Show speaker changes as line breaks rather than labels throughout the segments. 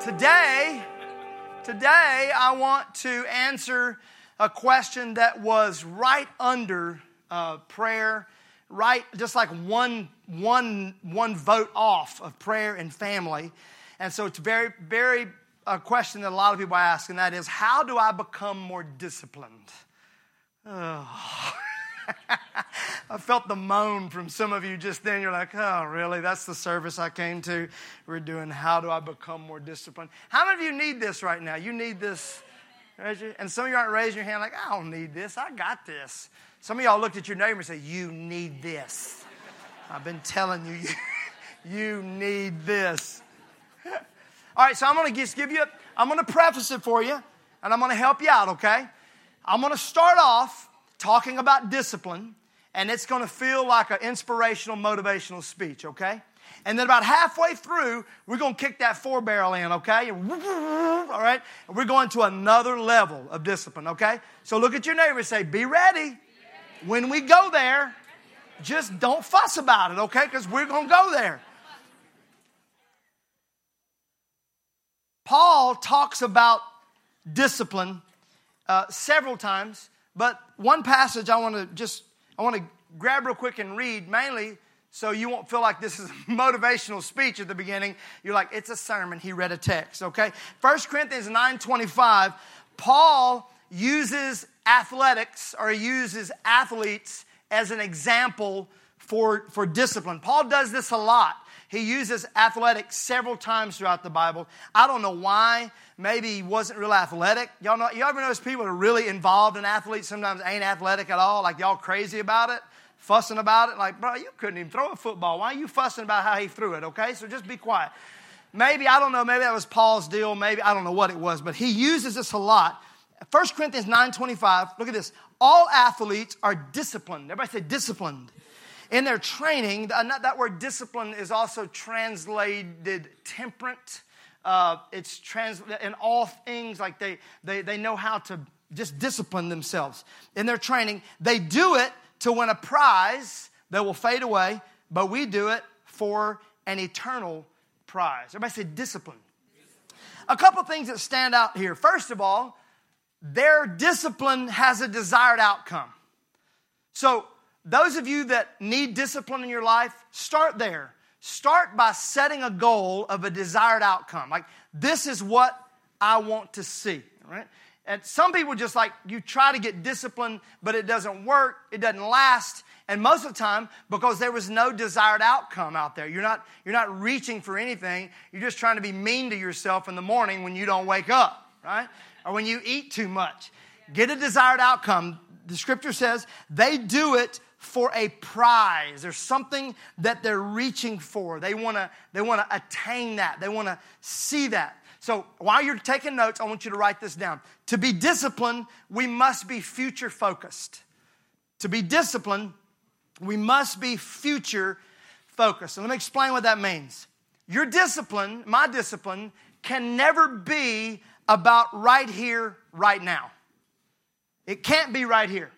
Today, today I want to answer a question that was right under uh, prayer, right, just like one, one, one vote off of prayer and family. And so it's very, very a question that a lot of people ask, and that is, how do I become more disciplined? Oh. I felt the moan from some of you just then. You're like, oh, really? That's the service I came to. We're doing how do I become more disciplined? How many of you need this right now? You need this. And some of you aren't raising your hand like, I don't need this. I got this. Some of y'all looked at your neighbor and said, You need this. I've been telling you, you, need this. All right, so I'm going to just give you, I'm going to preface it for you, and I'm going to help you out, okay? I'm going to start off talking about discipline, and it's going to feel like an inspirational, motivational speech, okay? And then about halfway through, we're going to kick that four barrel in, okay? All right? And we're going to another level of discipline, okay? So look at your neighbor and say, Be ready. When we go there, just don't fuss about it, okay? Because we're going to go there. Paul talks about discipline uh, several times. But one passage I want to just I want to grab real quick and read mainly so you won't feel like this is a motivational speech at the beginning. You're like, it's a sermon. He read a text, okay? 1 Corinthians 9.25, Paul uses athletics or he uses athletes as an example for, for discipline. Paul does this a lot. He uses athletics several times throughout the Bible. I don't know why. Maybe he wasn't real athletic. Y'all know, you ever notice people that are really involved in athletes sometimes ain't athletic at all? Like y'all crazy about it, fussing about it. Like, bro, you couldn't even throw a football. Why are you fussing about how he threw it? Okay, so just be quiet. Maybe, I don't know, maybe that was Paul's deal. Maybe, I don't know what it was, but he uses this a lot. 1 Corinthians 9.25, look at this. All athletes are disciplined. Everybody say disciplined in their training, that word discipline is also translated temperate. Uh, it's trans in all things like they, they they know how to just discipline themselves in their training. They do it to win a prize that will fade away, but we do it for an eternal prize. Everybody say discipline. A couple things that stand out here. First of all, their discipline has a desired outcome. So those of you that need discipline in your life, start there. Start by setting a goal of a desired outcome. Like, this is what I want to see, right? And some people just like, you try to get discipline, but it doesn't work, it doesn't last. And most of the time, because there was no desired outcome out there. You're not, you're not reaching for anything. You're just trying to be mean to yourself in the morning when you don't wake up, right? Or when you eat too much. Get a desired outcome. The scripture says they do it for a prize. There's something that they're reaching for. They want to they want to attain that. They want to see that. So while you're taking notes, I want you to write this down. To be disciplined, we must be future focused. To be disciplined, we must be future focused. And let me explain what that means. Your discipline, my discipline, can never be about right here, right now. It can't be right here.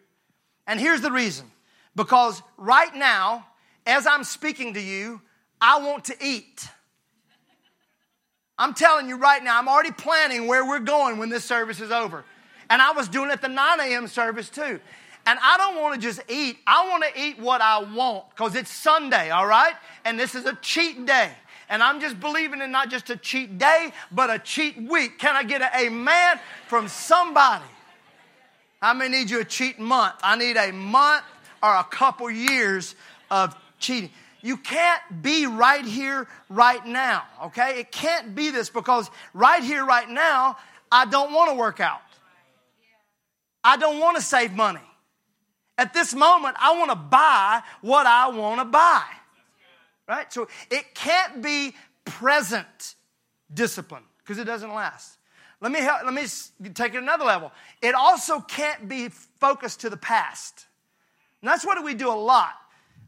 And here's the reason because right now, as I'm speaking to you, I want to eat. I'm telling you right now, I'm already planning where we're going when this service is over. And I was doing it at the 9 a.m. service too. And I don't want to just eat, I want to eat what I want because it's Sunday, all right? And this is a cheat day. And I'm just believing in not just a cheat day, but a cheat week. Can I get an amen from somebody? I may need you a cheat month. I need a month or a couple years of cheating. You can't be right here, right now, okay? It can't be this because right here, right now, I don't want to work out. I don't want to save money. At this moment, I want to buy what I want to buy. Right? So it can't be present discipline because it doesn't last. Let me help, let me take it another level. It also can't be focused to the past. And that's what we do a lot.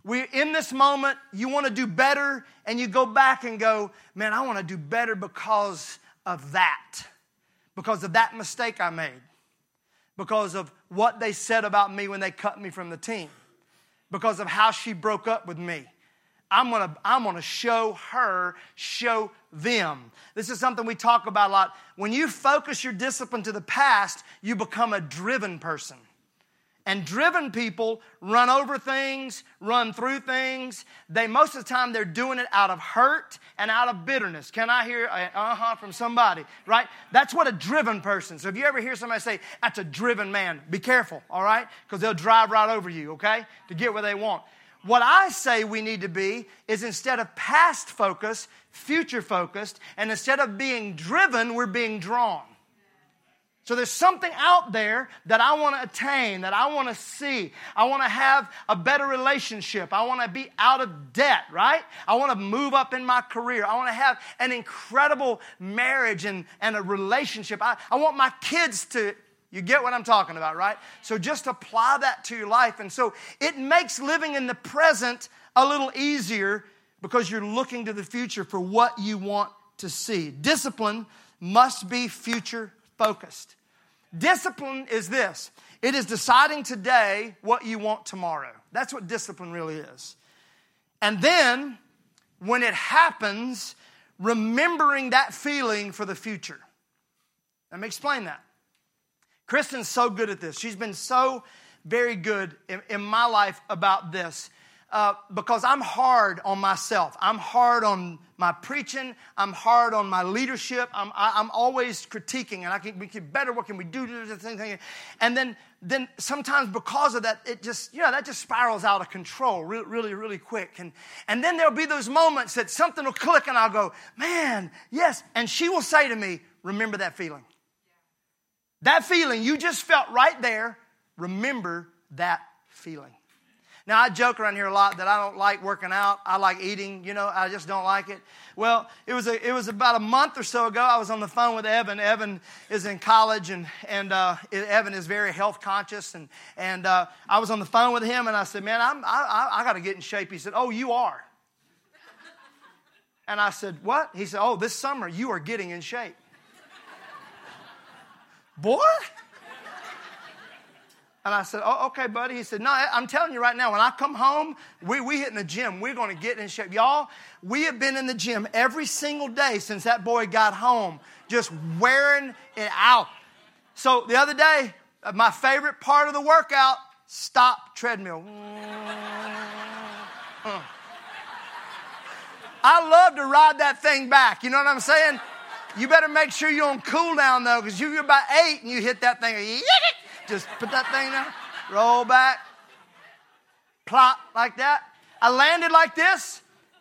We in this moment, you want to do better, and you go back and go, man, I want to do better because of that. Because of that mistake I made. Because of what they said about me when they cut me from the team. Because of how she broke up with me. I'm gonna, I'm gonna show her, show them. This is something we talk about a lot. When you focus your discipline to the past, you become a driven person. And driven people run over things, run through things. They most of the time they're doing it out of hurt and out of bitterness. Can I hear uh huh from somebody? Right? That's what a driven person. So if you ever hear somebody say that's a driven man, be careful, all right? Because they'll drive right over you, okay, to get where they want. What I say we need to be is instead of past focused, future focused, and instead of being driven, we're being drawn. So there's something out there that I want to attain, that I want to see. I want to have a better relationship. I want to be out of debt, right? I want to move up in my career. I want to have an incredible marriage and, and a relationship. I, I want my kids to, you get what I'm talking about, right? So just apply that to your life. And so it makes living in the present a little easier because you're looking to the future for what you want to see. Discipline must be future focused. Discipline is this it is deciding today what you want tomorrow. That's what discipline really is. And then, when it happens, remembering that feeling for the future. Let me explain that. Kristen's so good at this. She's been so very good in, in my life about this uh, because I'm hard on myself. I'm hard on my preaching. I'm hard on my leadership. I'm, I, am always critiquing, and I can we can better. What can we do? And then then sometimes because of that, it just you know that just spirals out of control really really really quick. And and then there'll be those moments that something will click, and I'll go, man, yes. And she will say to me, remember that feeling. That feeling you just felt right there. Remember that feeling. Now, I joke around here a lot that I don't like working out. I like eating, you know, I just don't like it. Well, it was, a, it was about a month or so ago. I was on the phone with Evan. Evan is in college, and, and uh, Evan is very health conscious. And, and uh, I was on the phone with him, and I said, Man, I'm, I, I, I got to get in shape. He said, Oh, you are. And I said, What? He said, Oh, this summer you are getting in shape. Boy? And I said, Oh, okay, buddy. He said, No, I'm telling you right now, when I come home, we, we hit in the gym. We're going to get in shape. Y'all, we have been in the gym every single day since that boy got home, just wearing it out. So the other day, my favorite part of the workout, stop treadmill. Mm. I love to ride that thing back. You know what I'm saying? You better make sure you're on cool down though, because you're about eight and you hit that thing. Just put that thing down, roll back, plop like that. I landed like this,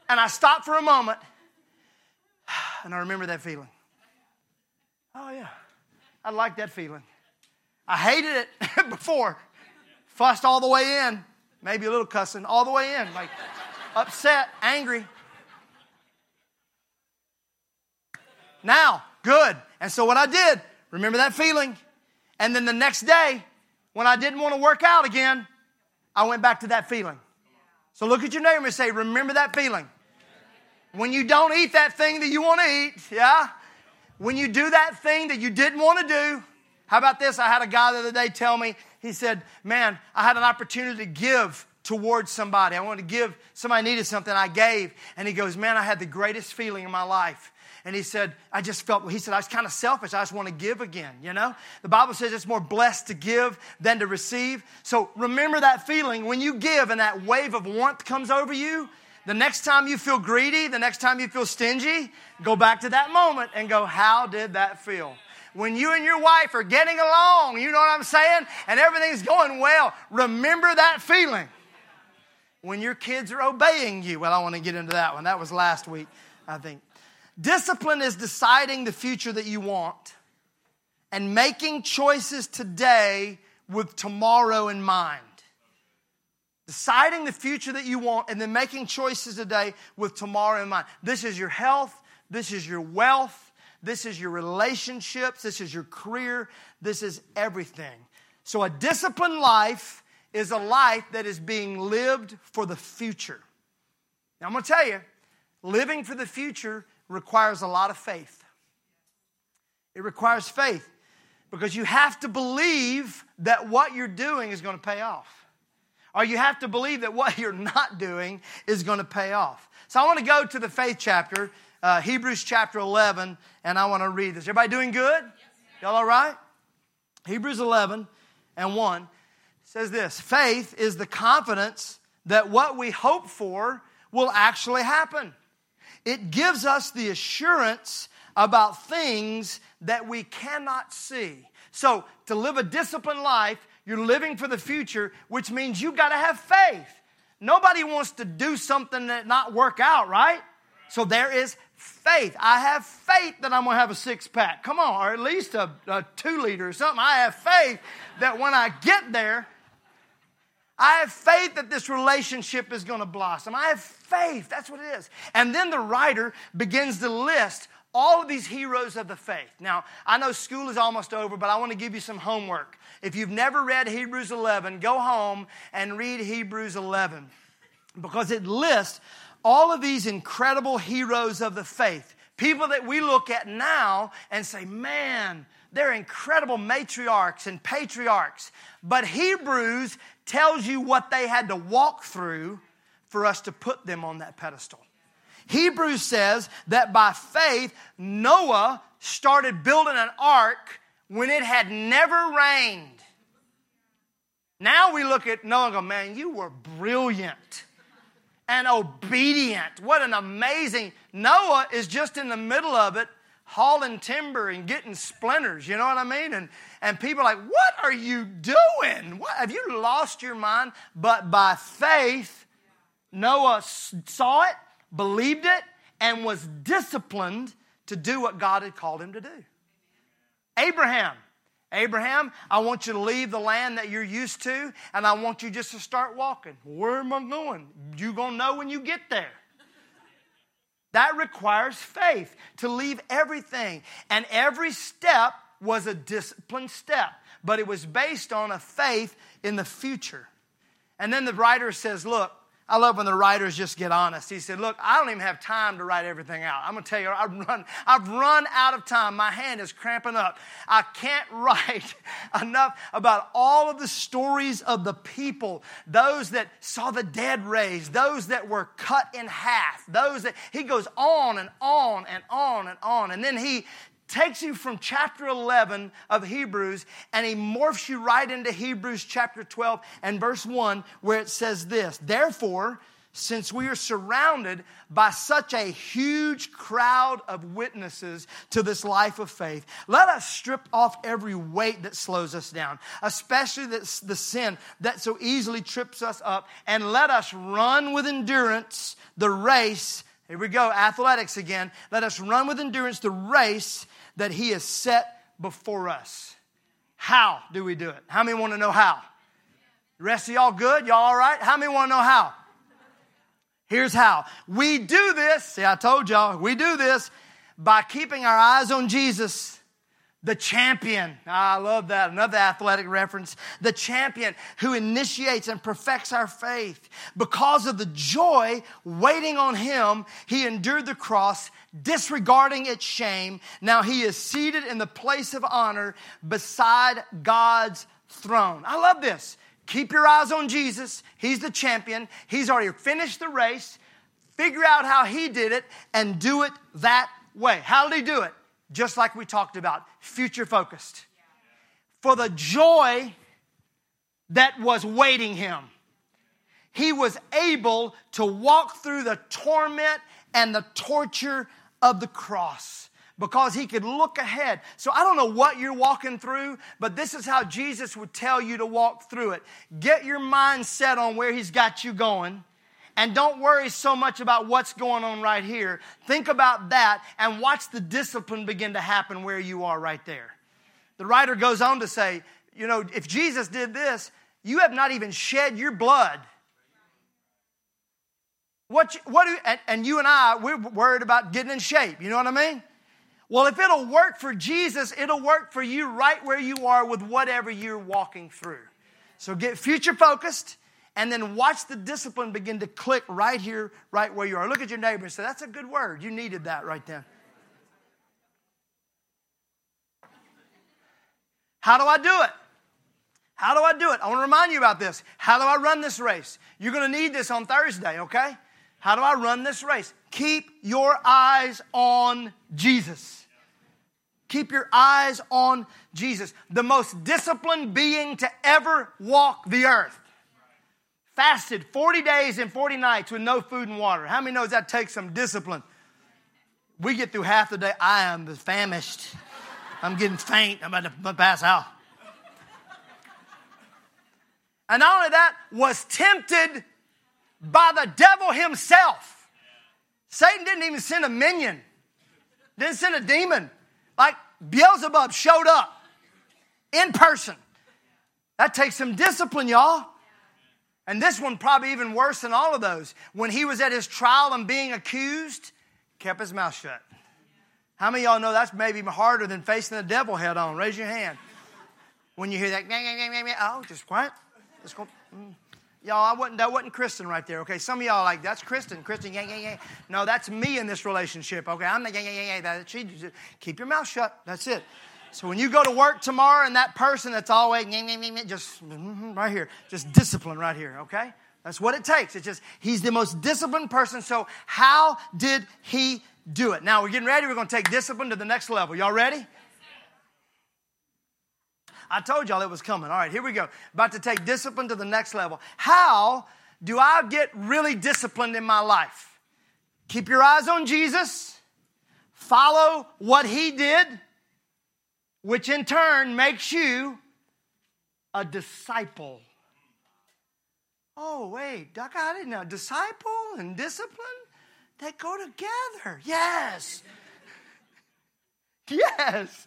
and I stopped for a moment, and I remember that feeling. Oh, yeah. I like that feeling. I hated it before. Fussed all the way in, maybe a little cussing, all the way in, like upset, angry. Now, good. And so what I did, remember that feeling? And then the next day, when I didn't want to work out again, I went back to that feeling. So look at your neighbor and say, Remember that feeling. When you don't eat that thing that you want to eat, yeah? When you do that thing that you didn't want to do, how about this? I had a guy the other day tell me, he said, Man, I had an opportunity to give towards somebody. I wanted to give, somebody needed something, I gave. And he goes, Man, I had the greatest feeling in my life and he said, I just felt, he said, I was kind of selfish. I just want to give again, you know? The Bible says it's more blessed to give than to receive. So remember that feeling when you give and that wave of warmth comes over you. The next time you feel greedy, the next time you feel stingy, go back to that moment and go, How did that feel? When you and your wife are getting along, you know what I'm saying? And everything's going well, remember that feeling. When your kids are obeying you. Well, I want to get into that one. That was last week, I think. Discipline is deciding the future that you want and making choices today with tomorrow in mind. Deciding the future that you want and then making choices today with tomorrow in mind. This is your health, this is your wealth, this is your relationships, this is your career, this is everything. So, a disciplined life is a life that is being lived for the future. Now, I'm going to tell you, living for the future requires a lot of faith. It requires faith because you have to believe that what you're doing is going to pay off. or you have to believe that what you're not doing is going to pay off. So I want to go to the faith chapter, uh, Hebrews chapter 11, and I want to read this. Everybody doing good? Y'all all right? Hebrews 11 and 1 says this Faith is the confidence that what we hope for will actually happen. It gives us the assurance about things that we cannot see. So, to live a disciplined life, you're living for the future, which means you've got to have faith. Nobody wants to do something that not work out, right? So there is faith. I have faith that I'm going to have a six pack. Come on, or at least a, a two liter or something. I have faith that when I get there, I have faith that this relationship is going to blossom. I have faith. That's what it is. And then the writer begins to list all of these heroes of the faith. Now, I know school is almost over, but I want to give you some homework. If you've never read Hebrews 11, go home and read Hebrews 11 because it lists all of these incredible heroes of the faith. People that we look at now and say, man, they're incredible matriarchs and patriarchs. But Hebrews tells you what they had to walk through for us to put them on that pedestal. Hebrews says that by faith, Noah started building an ark when it had never rained. Now we look at Noah and go, man, you were brilliant and obedient. What an amazing. Noah is just in the middle of it, hauling timber and getting splinters. You know what I mean? And, and people are like, what are you doing? What, have you lost your mind? But by faith, Noah saw it believed it, and was disciplined to do what God had called him to do. Abraham. Abraham, I want you to leave the land that you're used to, and I want you just to start walking. Where am I going? You're going to know when you get there. That requires faith to leave everything. And every step was a disciplined step, but it was based on a faith in the future. And then the writer says, Look, I love when the writers just get honest. He said, Look, I don't even have time to write everything out. I'm going to tell you, I've run, I've run out of time. My hand is cramping up. I can't write enough about all of the stories of the people, those that saw the dead raised, those that were cut in half, those that, he goes on and on and on and on. And then he takes you from chapter 11 of Hebrews and he morphs you right into Hebrews chapter 12 and verse 1, where it says this Therefore, since we are surrounded by such a huge crowd of witnesses to this life of faith, let us strip off every weight that slows us down, especially the, the sin that so easily trips us up, and let us run with endurance the race. Here we go, athletics again. Let us run with endurance the race that He has set before us. How do we do it? How many want to know how? The rest of y'all good? Y'all all right? How many want to know how? Here's how. We do this, see, I told y'all, we do this by keeping our eyes on Jesus the champion. Ah, I love that. Another athletic reference. The champion who initiates and perfects our faith. Because of the joy waiting on him, he endured the cross, disregarding its shame. Now he is seated in the place of honor beside God's throne. I love this. Keep your eyes on Jesus. He's the champion. He's already finished the race. Figure out how he did it and do it that way. How did he do it? Just like we talked about, future focused. For the joy that was waiting him, he was able to walk through the torment and the torture of the cross because he could look ahead. So I don't know what you're walking through, but this is how Jesus would tell you to walk through it. Get your mind set on where he's got you going and don't worry so much about what's going on right here. Think about that and watch the discipline begin to happen where you are right there. The writer goes on to say, you know, if Jesus did this, you have not even shed your blood. What, what do, and, and you and I, we're worried about getting in shape. You know what I mean? Well, if it'll work for Jesus, it'll work for you right where you are with whatever you're walking through. So get future focused and then watch the discipline begin to click right here, right where you are. Look at your neighbor and say, That's a good word. You needed that right then. How do I do it? How do I do it? I want to remind you about this. How do I run this race? You're going to need this on Thursday, okay? How do I run this race? Keep your eyes on Jesus. Keep your eyes on Jesus, the most disciplined being to ever walk the earth. Fasted 40 days and 40 nights with no food and water. How many knows that takes some discipline? We get through half the day. I am famished. I'm getting faint. I'm about to pass out. And not only that, was tempted by the devil himself. Satan didn't even send a minion, didn't send a demon. Like Beelzebub showed up in person. That takes some discipline, y'all. And this one probably even worse than all of those. When he was at his trial and being accused, kept his mouth shut. How many y'all know that's maybe harder than facing the devil head on? Raise your hand. When you hear that, oh, just quiet. Just go. Mm. Y'all, I wasn't, that wasn't Kristen right there, okay? Some of y'all like, that's Kristen. Kristen, yeah, yeah, yeah. No, that's me in this relationship, okay? I'm the yeah, yeah, yeah, yeah. Keep your mouth shut. That's it. So when you go to work tomorrow and that person that's always, just mm-hmm, right here, just discipline right here, okay? That's what it takes. It's just, he's the most disciplined person. So how did he do it? Now we're getting ready. We're going to take discipline to the next level. Y'all ready? I told y'all it was coming. All right, here we go. About to take discipline to the next level. How do I get really disciplined in my life? Keep your eyes on Jesus, follow what he did, which in turn makes you a disciple. Oh, wait, Doc, I didn't know. Disciple and discipline, they go together. Yes. Yes.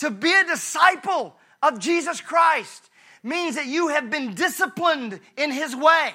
To be a disciple of Jesus Christ means that you have been disciplined in His way.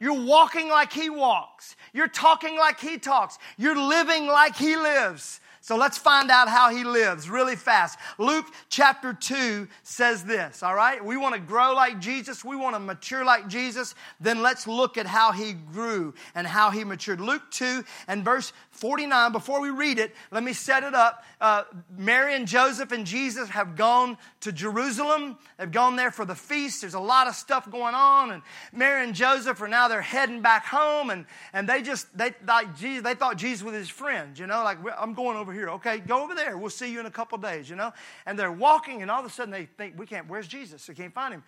You're walking like He walks. You're talking like He talks. You're living like He lives. So let's find out how he lives really fast. Luke chapter 2 says this, all right? We want to grow like Jesus, we want to mature like Jesus. Then let's look at how he grew and how he matured. Luke 2 and verse 49, before we read it, let me set it up. Uh, Mary and Joseph and Jesus have gone to Jerusalem. They've gone there for the feast. There's a lot of stuff going on. And Mary and Joseph are now they're heading back home. And, and they just, they, like Jesus, they thought Jesus was his friend, you know, like, I'm going over here. Okay, go over there. We'll see you in a couple days, you know. And they're walking, and all of a sudden they think, we can't, where's Jesus? They can't find him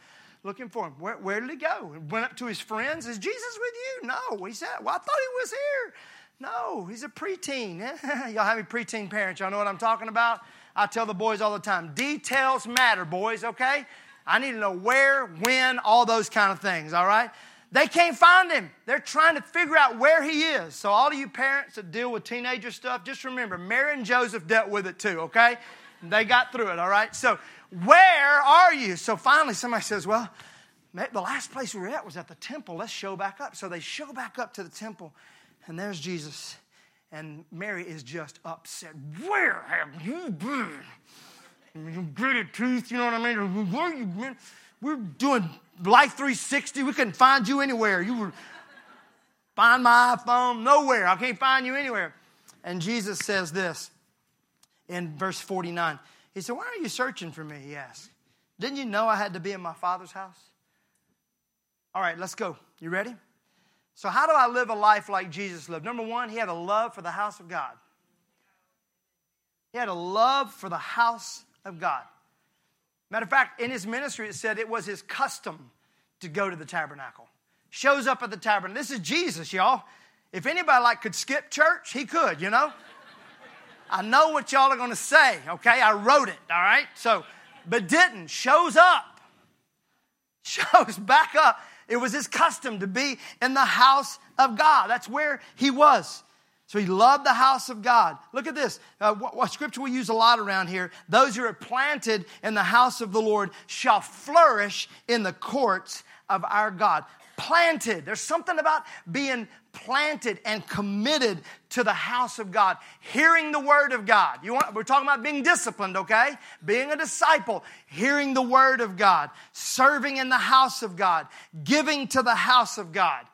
looking for him. Where, where, did he go? Went up to his friends. Is Jesus with you? No. He said, Well, I thought he was here. No, he's a preteen. Y'all have any preteen parents? Y'all know what I'm talking about? I tell the boys all the time details matter, boys, okay? I need to know where, when, all those kind of things, all right? They can't find him. They're trying to figure out where he is. So, all of you parents that deal with teenager stuff, just remember Mary and Joseph dealt with it too, okay? They got through it, all right? So, where are you? So, finally, somebody says, Well, the last place we were at was at the temple. Let's show back up. So, they show back up to the temple. And there's Jesus. And Mary is just upset. Where have you been? You gritted teeth, you know what I mean? Where you been? We're doing Life 360. We couldn't find you anywhere. You were find my iPhone nowhere. I can't find you anywhere. And Jesus says this in verse 49. He said, Why are you searching for me? He asked. Didn't you know I had to be in my father's house? All right, let's go. You ready? So, how do I live a life like Jesus lived? Number one, he had a love for the house of God. He had a love for the house of God. Matter of fact, in his ministry, it said it was his custom to go to the tabernacle. Shows up at the tabernacle. This is Jesus, y'all. If anybody like could skip church, he could, you know. I know what y'all are going to say, okay? I wrote it, all right? So, but didn't. Shows up. Shows back up. It was his custom to be in the house of God. That's where he was. So he loved the house of God. Look at this. Uh, what, what, scripture we use a lot around here. Those who are planted in the house of the Lord shall flourish in the courts of our God. Planted. There's something about being planted and committed to the house of God, hearing the word of God. You want, we're talking about being disciplined, okay? Being a disciple, hearing the word of God, serving in the house of God, giving to the house of God.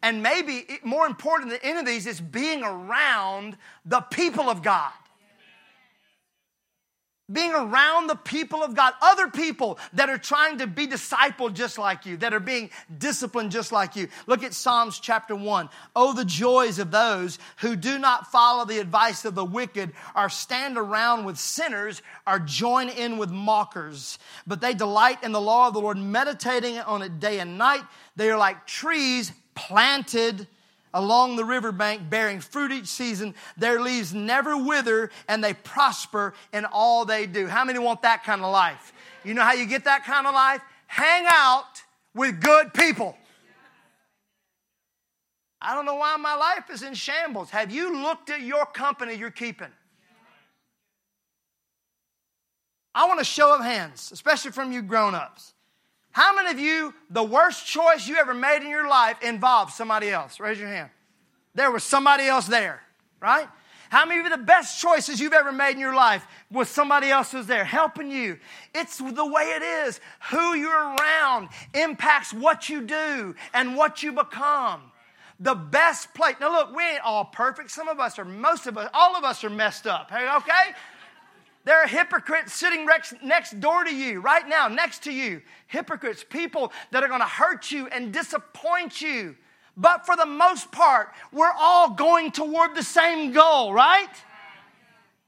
And maybe more important than any of these is being around the people of God. Being around the people of God, other people that are trying to be discipled just like you, that are being disciplined just like you. Look at Psalms chapter 1. Oh, the joys of those who do not follow the advice of the wicked, or stand around with sinners, or join in with mockers. But they delight in the law of the Lord, meditating on it day and night. They are like trees planted along the riverbank, bearing fruit each season. Their leaves never wither, and they prosper in all they do. How many want that kind of life? You know how you get that kind of life? Hang out with good people. I don't know why my life is in shambles. Have you looked at your company you're keeping? I want a show of hands, especially from you grown ups. How many of you, the worst choice you ever made in your life involved somebody else? Raise your hand. There was somebody else there, right? How many of you, the best choices you've ever made in your life was somebody else was there helping you? It's the way it is. Who you're around impacts what you do and what you become. The best place. Now, look, we ain't all perfect. Some of us are, most of us, all of us are messed up. Hey, Okay? There are hypocrites sitting next door to you, right now, next to you. Hypocrites, people that are going to hurt you and disappoint you. But for the most part, we're all going toward the same goal, right?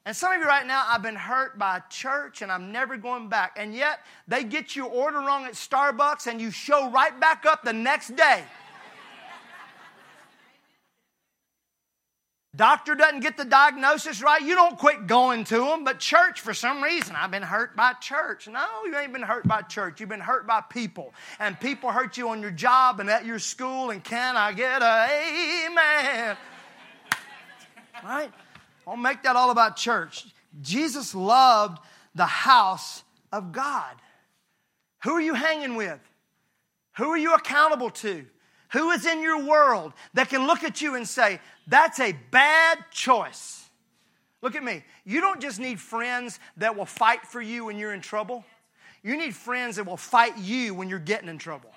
And some of you right now, I've been hurt by church and I'm never going back. And yet, they get your order wrong at Starbucks and you show right back up the next day. Doctor doesn't get the diagnosis right, you don't quit going to them. But church, for some reason, I've been hurt by church. No, you ain't been hurt by church. You've been hurt by people. And people hurt you on your job and at your school. And can I get a amen? right? I'll make that all about church. Jesus loved the house of God. Who are you hanging with? Who are you accountable to? Who is in your world that can look at you and say, that's a bad choice? Look at me. You don't just need friends that will fight for you when you're in trouble. You need friends that will fight you when you're getting in trouble.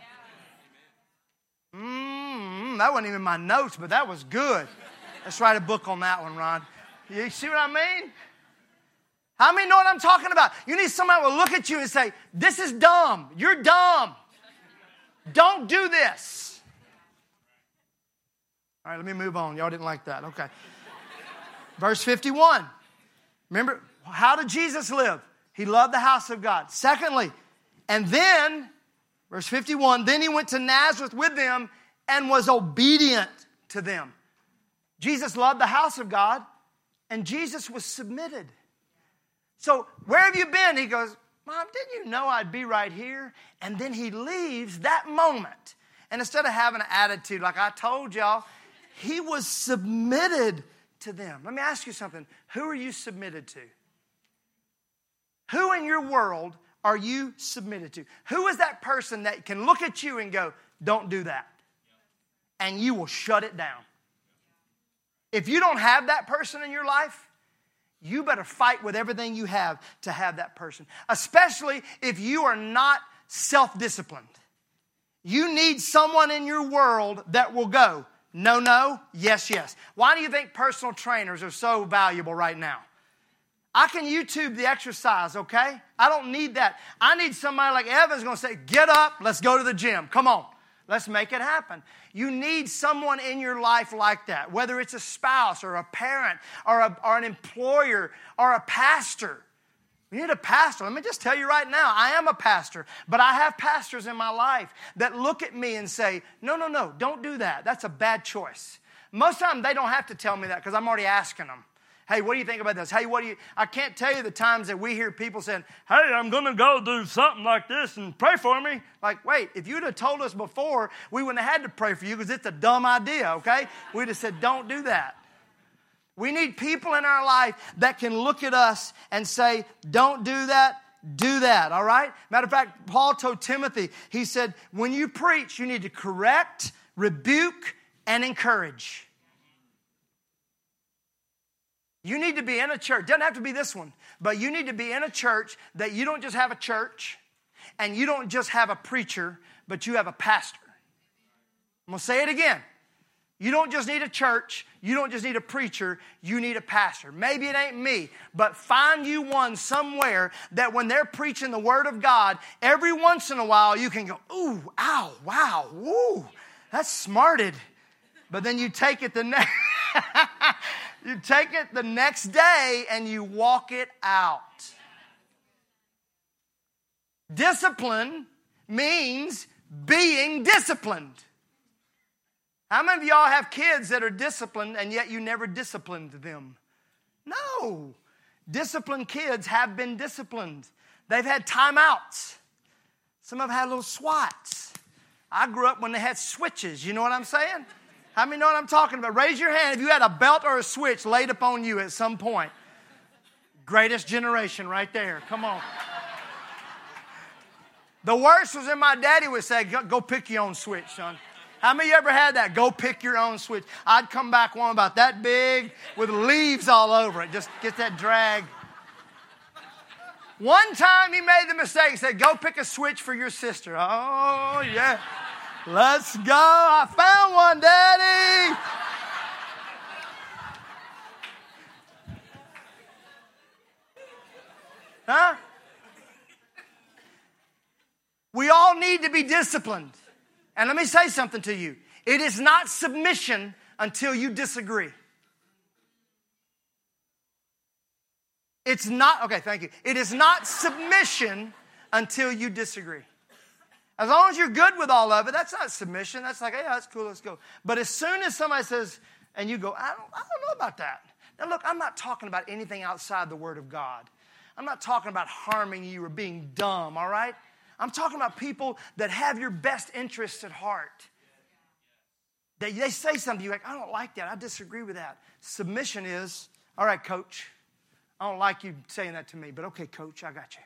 Mm, that wasn't even my notes, but that was good. Let's write a book on that one, Ron. You see what I mean? How many know what I'm talking about? You need somebody will look at you and say, This is dumb. You're dumb. Don't do this. All right, let me move on. Y'all didn't like that. Okay. Verse 51. Remember, how did Jesus live? He loved the house of God. Secondly, and then, verse 51, then he went to Nazareth with them and was obedient to them. Jesus loved the house of God and Jesus was submitted. So, where have you been? He goes, Mom, didn't you know I'd be right here? And then he leaves that moment. And instead of having an attitude like I told y'all, he was submitted to them. Let me ask you something. Who are you submitted to? Who in your world are you submitted to? Who is that person that can look at you and go, don't do that? And you will shut it down. If you don't have that person in your life, you better fight with everything you have to have that person, especially if you are not self disciplined. You need someone in your world that will go, no, no, yes, yes. Why do you think personal trainers are so valuable right now? I can YouTube the exercise, okay? I don't need that. I need somebody like Evan's gonna say, get up, let's go to the gym. Come on, let's make it happen. You need someone in your life like that, whether it's a spouse or a parent or, a, or an employer or a pastor. We need a pastor. Let me just tell you right now, I am a pastor, but I have pastors in my life that look at me and say, no, no, no, don't do that. That's a bad choice. Most of the time, they don't have to tell me that because I'm already asking them. Hey, what do you think about this? Hey, what do you? I can't tell you the times that we hear people saying, Hey, I'm going to go do something like this and pray for me. Like, wait, if you'd have told us before, we wouldn't have had to pray for you because it's a dumb idea, okay? We'd have said, Don't do that. We need people in our life that can look at us and say, Don't do that, do that, all right? Matter of fact, Paul told Timothy, he said, When you preach, you need to correct, rebuke, and encourage. You need to be in a church, doesn't have to be this one, but you need to be in a church that you don't just have a church and you don't just have a preacher, but you have a pastor. I'm gonna say it again. You don't just need a church. You don't just need a preacher. You need a pastor. Maybe it ain't me, but find you one somewhere that when they're preaching the Word of God, every once in a while you can go, ooh, ow, wow, woo, that's smarted. But then you take it the next, you take it the next day and you walk it out. Discipline means being disciplined. How many of y'all have kids that are disciplined and yet you never disciplined them? No. Disciplined kids have been disciplined. They've had timeouts. Some have had little swats. I grew up when they had switches. You know what I'm saying? How many know what I'm talking about? Raise your hand if you had a belt or a switch laid upon you at some point. Greatest generation right there. Come on. The worst was when my daddy would say, Go pick your own switch, son. How many ever had that? Go pick your own switch. I'd come back one about that big with leaves all over it. Just get that drag. One time he made the mistake, he said, Go pick a switch for your sister. Oh, yeah. Let's go. I found one, Daddy. Huh? We all need to be disciplined. And let me say something to you it is not submission until you disagree. It's not, okay, thank you. It is not submission until you disagree. As long as you're good with all of it, that's not submission. That's like, hey, that's cool, let's go. But as soon as somebody says, and you go, I don't, I don't know about that. Now, look, I'm not talking about anything outside the Word of God. I'm not talking about harming you or being dumb, all right? I'm talking about people that have your best interests at heart. They, they say something, you're like, I don't like that. I disagree with that. Submission is, all right, coach. I don't like you saying that to me, but okay, coach, I got you.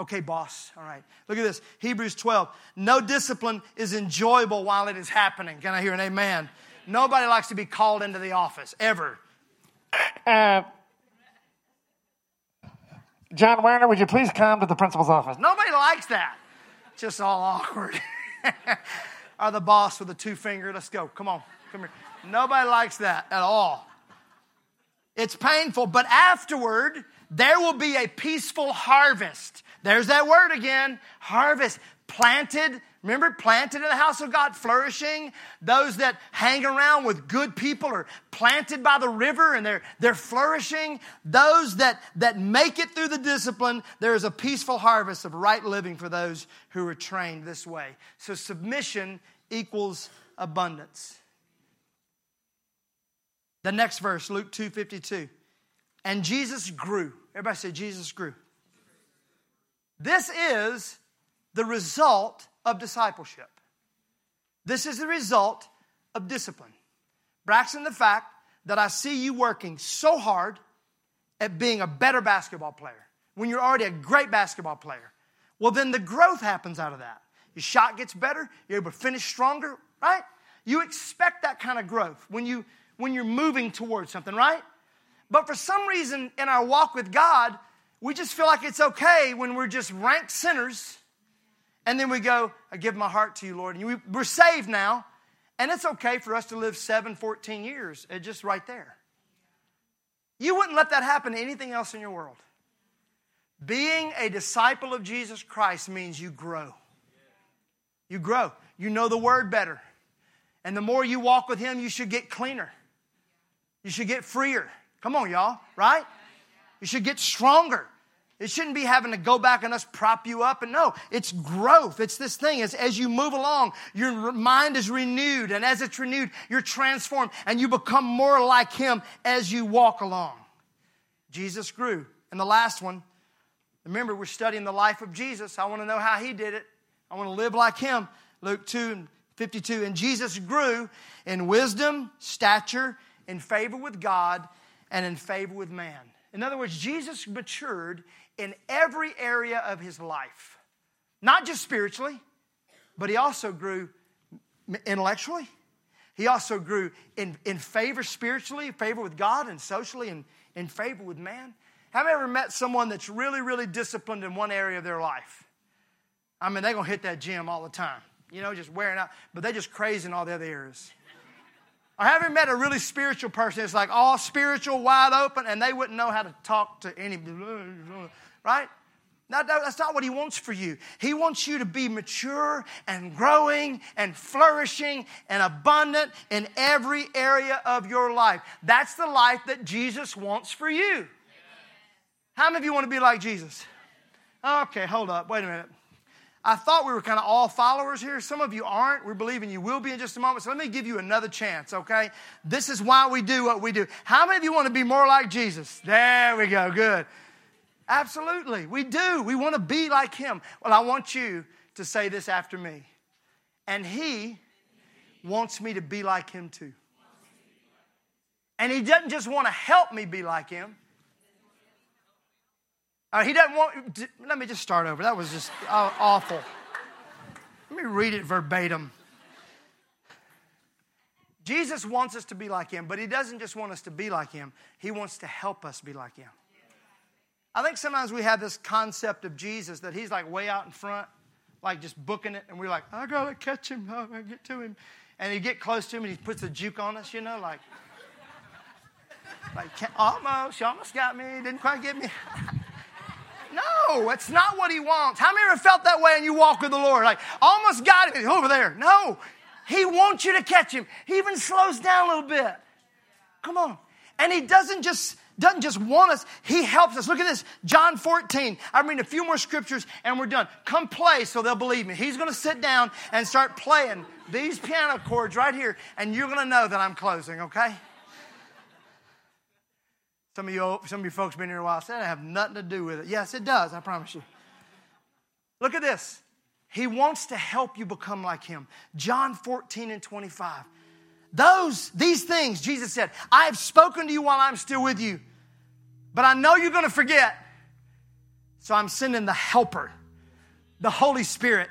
Okay, boss. All right. Look at this. Hebrews 12. No discipline is enjoyable while it is happening. Can I hear an amen? Nobody likes to be called into the office, ever. Uh,
John Werner, would you please come to the principal's office?
Nobody likes that. Just all awkward. or the boss with the two finger. Let's go. Come on. Come here. Nobody likes that at all. It's painful, but afterward, there will be a peaceful harvest. There's that word again harvest. Planted Remember, planted in the house of God, flourishing. Those that hang around with good people are planted by the river and they're, they're flourishing. Those that, that make it through the discipline, there is a peaceful harvest of right living for those who are trained this way. So submission equals abundance. The next verse, Luke 2.52. And Jesus grew. Everybody say, Jesus grew. This is the result of discipleship. This is the result of discipline. Braxton, the fact that I see you working so hard at being a better basketball player when you're already a great basketball player. Well, then the growth happens out of that. Your shot gets better, you're able to finish stronger, right? You expect that kind of growth when you when you're moving towards something, right? But for some reason in our walk with God, we just feel like it's okay when we're just ranked sinners and then we go, I give my heart to you, Lord. And we're saved now. And it's okay for us to live 7, 14 years, uh, just right there. You wouldn't let that happen to anything else in your world. Being a disciple of Jesus Christ means you grow. You grow. You know the word better. And the more you walk with Him, you should get cleaner. You should get freer. Come on, y'all, right? You should get stronger. It shouldn't be having to go back and us prop you up. And no, it's growth. It's this thing. As, as you move along, your mind is renewed. And as it's renewed, you're transformed and you become more like Him as you walk along. Jesus grew. And the last one, remember, we're studying the life of Jesus. I want to know how He did it. I want to live like Him. Luke 2 and 52. And Jesus grew in wisdom, stature, in favor with God, and in favor with man. In other words, Jesus matured in every area of his life. Not just spiritually, but he also grew intellectually. He also grew in, in favor spiritually, favor with God, and socially, and in favor with man. Have you ever met someone that's really, really disciplined in one area of their life? I mean, they're going to hit that gym all the time, you know, just wearing out, but they're just crazy in all the other areas. Or have you met a really spiritual person? It's like all spiritual, wide open, and they wouldn't know how to talk to anybody, right? That, that's not what He wants for you. He wants you to be mature and growing and flourishing and abundant in every area of your life. That's the life that Jesus wants for you. How many of you want to be like Jesus? Okay, hold up. Wait a minute. I thought we were kind of all followers here. Some of you aren't. We're believing you will be in just a moment. So let me give you another chance, okay? This is why we do what we do. How many of you want to be more like Jesus? There we go. Good. Absolutely. We do. We want to be like him. Well, I want you to say this after me. And he wants me to be like him too. And he doesn't just want to help me be like him. Uh, he doesn't want, let me just start over. That was just uh, awful. Let me read it verbatim. Jesus wants us to be like him, but he doesn't just want us to be like him, he wants to help us be like him. I think sometimes we have this concept of Jesus that he's like way out in front, like just booking it, and we're like, I gotta catch him, I gotta get to him. And you get close to him and he puts a juke on us, you know, like, like almost, you almost got me, didn't quite get me. No, it's not what he wants. How many ever felt that way and you walk with the Lord? Like, almost got him over there. No, he wants you to catch him. He even slows down a little bit. Come on. And he doesn't just doesn't just want us, he helps us. Look at this, John 14. I read a few more scriptures and we're done. Come play so they'll believe me. He's going to sit down and start playing these piano chords right here, and you're going to know that I'm closing, okay? Some of you, some of you folks been here a while said I have nothing to do with it. Yes, it does. I promise you. Look at this. He wants to help you become like him. John 14 and 25. Those, these things, Jesus said, I have spoken to you while I'm still with you, but I know you're going to forget. So I'm sending the helper, the Holy Spirit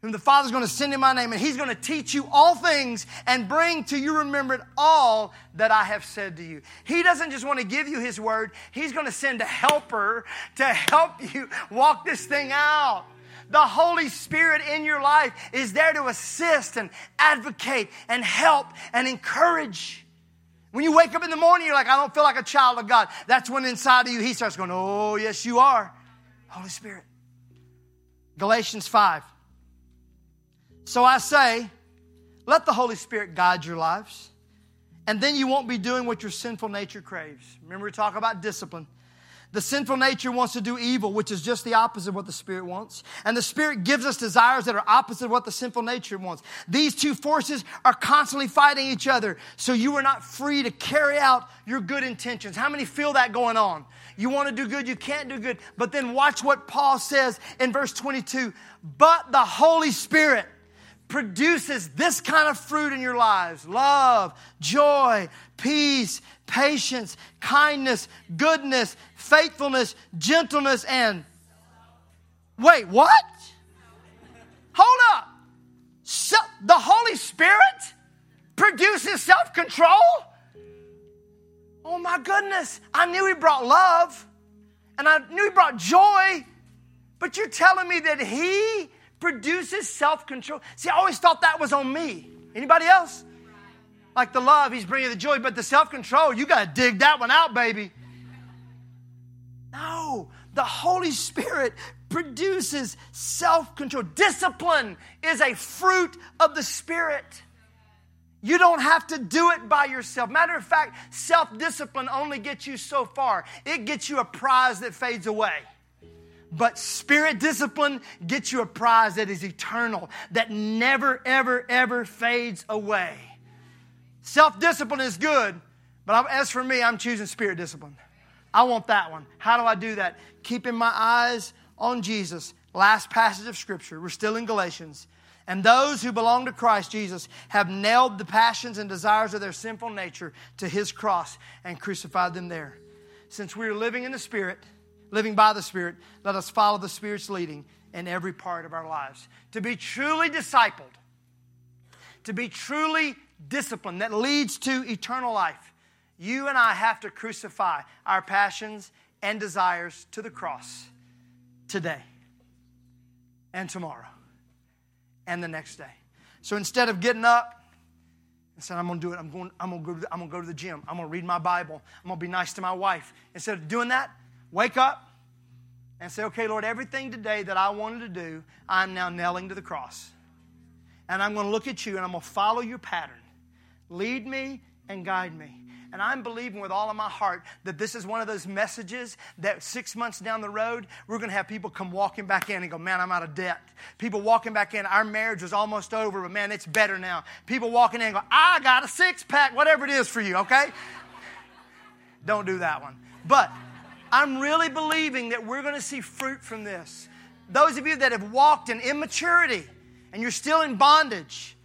whom the Father's going to send in my name, and He's going to teach you all things and bring to you remembrance all that I have said to you. He doesn't just want to give you His word, He's going to send a helper to help you walk this thing out. The Holy Spirit in your life is there to assist and advocate and help and encourage. When you wake up in the morning, you're like, I don't feel like a child of God. That's when inside of you, He starts going, Oh, yes, you are. Holy Spirit. Galatians 5. So I say, let the Holy Spirit guide your lives, and then you won't be doing what your sinful nature craves. Remember, we talk about discipline. The sinful nature wants to do evil, which is just the opposite of what the Spirit wants. And the Spirit gives us desires that are opposite of what the sinful nature wants. These two forces are constantly fighting each other, so you are not free to carry out your good intentions. How many feel that going on? You want to do good, you can't do good. But then watch what Paul says in verse 22 But the Holy Spirit produces this kind of fruit in your lives love, joy, peace, patience, kindness, goodness, faithfulness, gentleness, and. Wait, what? Hold up. So, the Holy Spirit produces self control? Oh my goodness. I knew He brought love and I knew He brought joy, but you're telling me that He produces self-control. See, I always thought that was on me. Anybody else? Like the love, he's bringing the joy, but the self-control, you got to dig that one out, baby. No, the Holy Spirit produces self-control. Discipline is a fruit of the Spirit. You don't have to do it by yourself. Matter of fact, self discipline only gets you so far, it gets you a prize that fades away. But spirit discipline gets you a prize that is eternal, that never, ever, ever fades away. Self discipline is good, but as for me, I'm choosing spirit discipline. I want that one. How do I do that? Keeping my eyes on Jesus. Last passage of Scripture. We're still in Galatians. And those who belong to Christ Jesus have nailed the passions and desires of their sinful nature to his cross and crucified them there. Since we are living in the Spirit, living by the Spirit, let us follow the Spirit's leading in every part of our lives. To be truly discipled, to be truly disciplined that leads to eternal life, you and I have to crucify our passions and desires to the cross today and tomorrow and the next day. So instead of getting up and said, I'm gonna do it. I'm going, I'm gonna go to the, I'm gonna go to the gym. I'm gonna read my Bible. I'm gonna be nice to my wife. Instead of doing that, wake up and say, okay, Lord, everything today that I wanted to do, I'm now nailing to the cross. And I'm gonna look at you and I'm gonna follow your pattern. Lead me and guide me. And I'm believing with all of my heart that this is one of those messages that six months down the road, we're going to have people come walking back in and go, Man, I'm out of debt. People walking back in, our marriage was almost over, but man, it's better now. People walking in and go, I got a six pack, whatever it is for you, okay? Don't do that one. But I'm really believing that we're going to see fruit from this. Those of you that have walked in immaturity and you're still in bondage,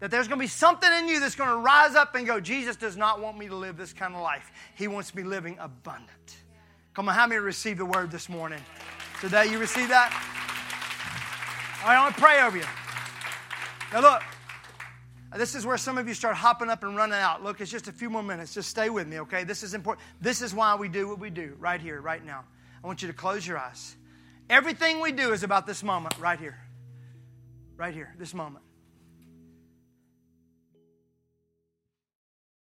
that there's going to be something in you that's going to rise up and go, Jesus does not want me to live this kind of life. He wants me living abundant. Come on, how many receive the word this morning? Today, you receive that? All right, I want to pray over you. Now, look, this is where some of you start hopping up and running out. Look, it's just a few more minutes. Just stay with me, okay? This is important. This is why we do what we do right here, right now. I want you to close your eyes. Everything we do is about this moment right here. Right here, this moment.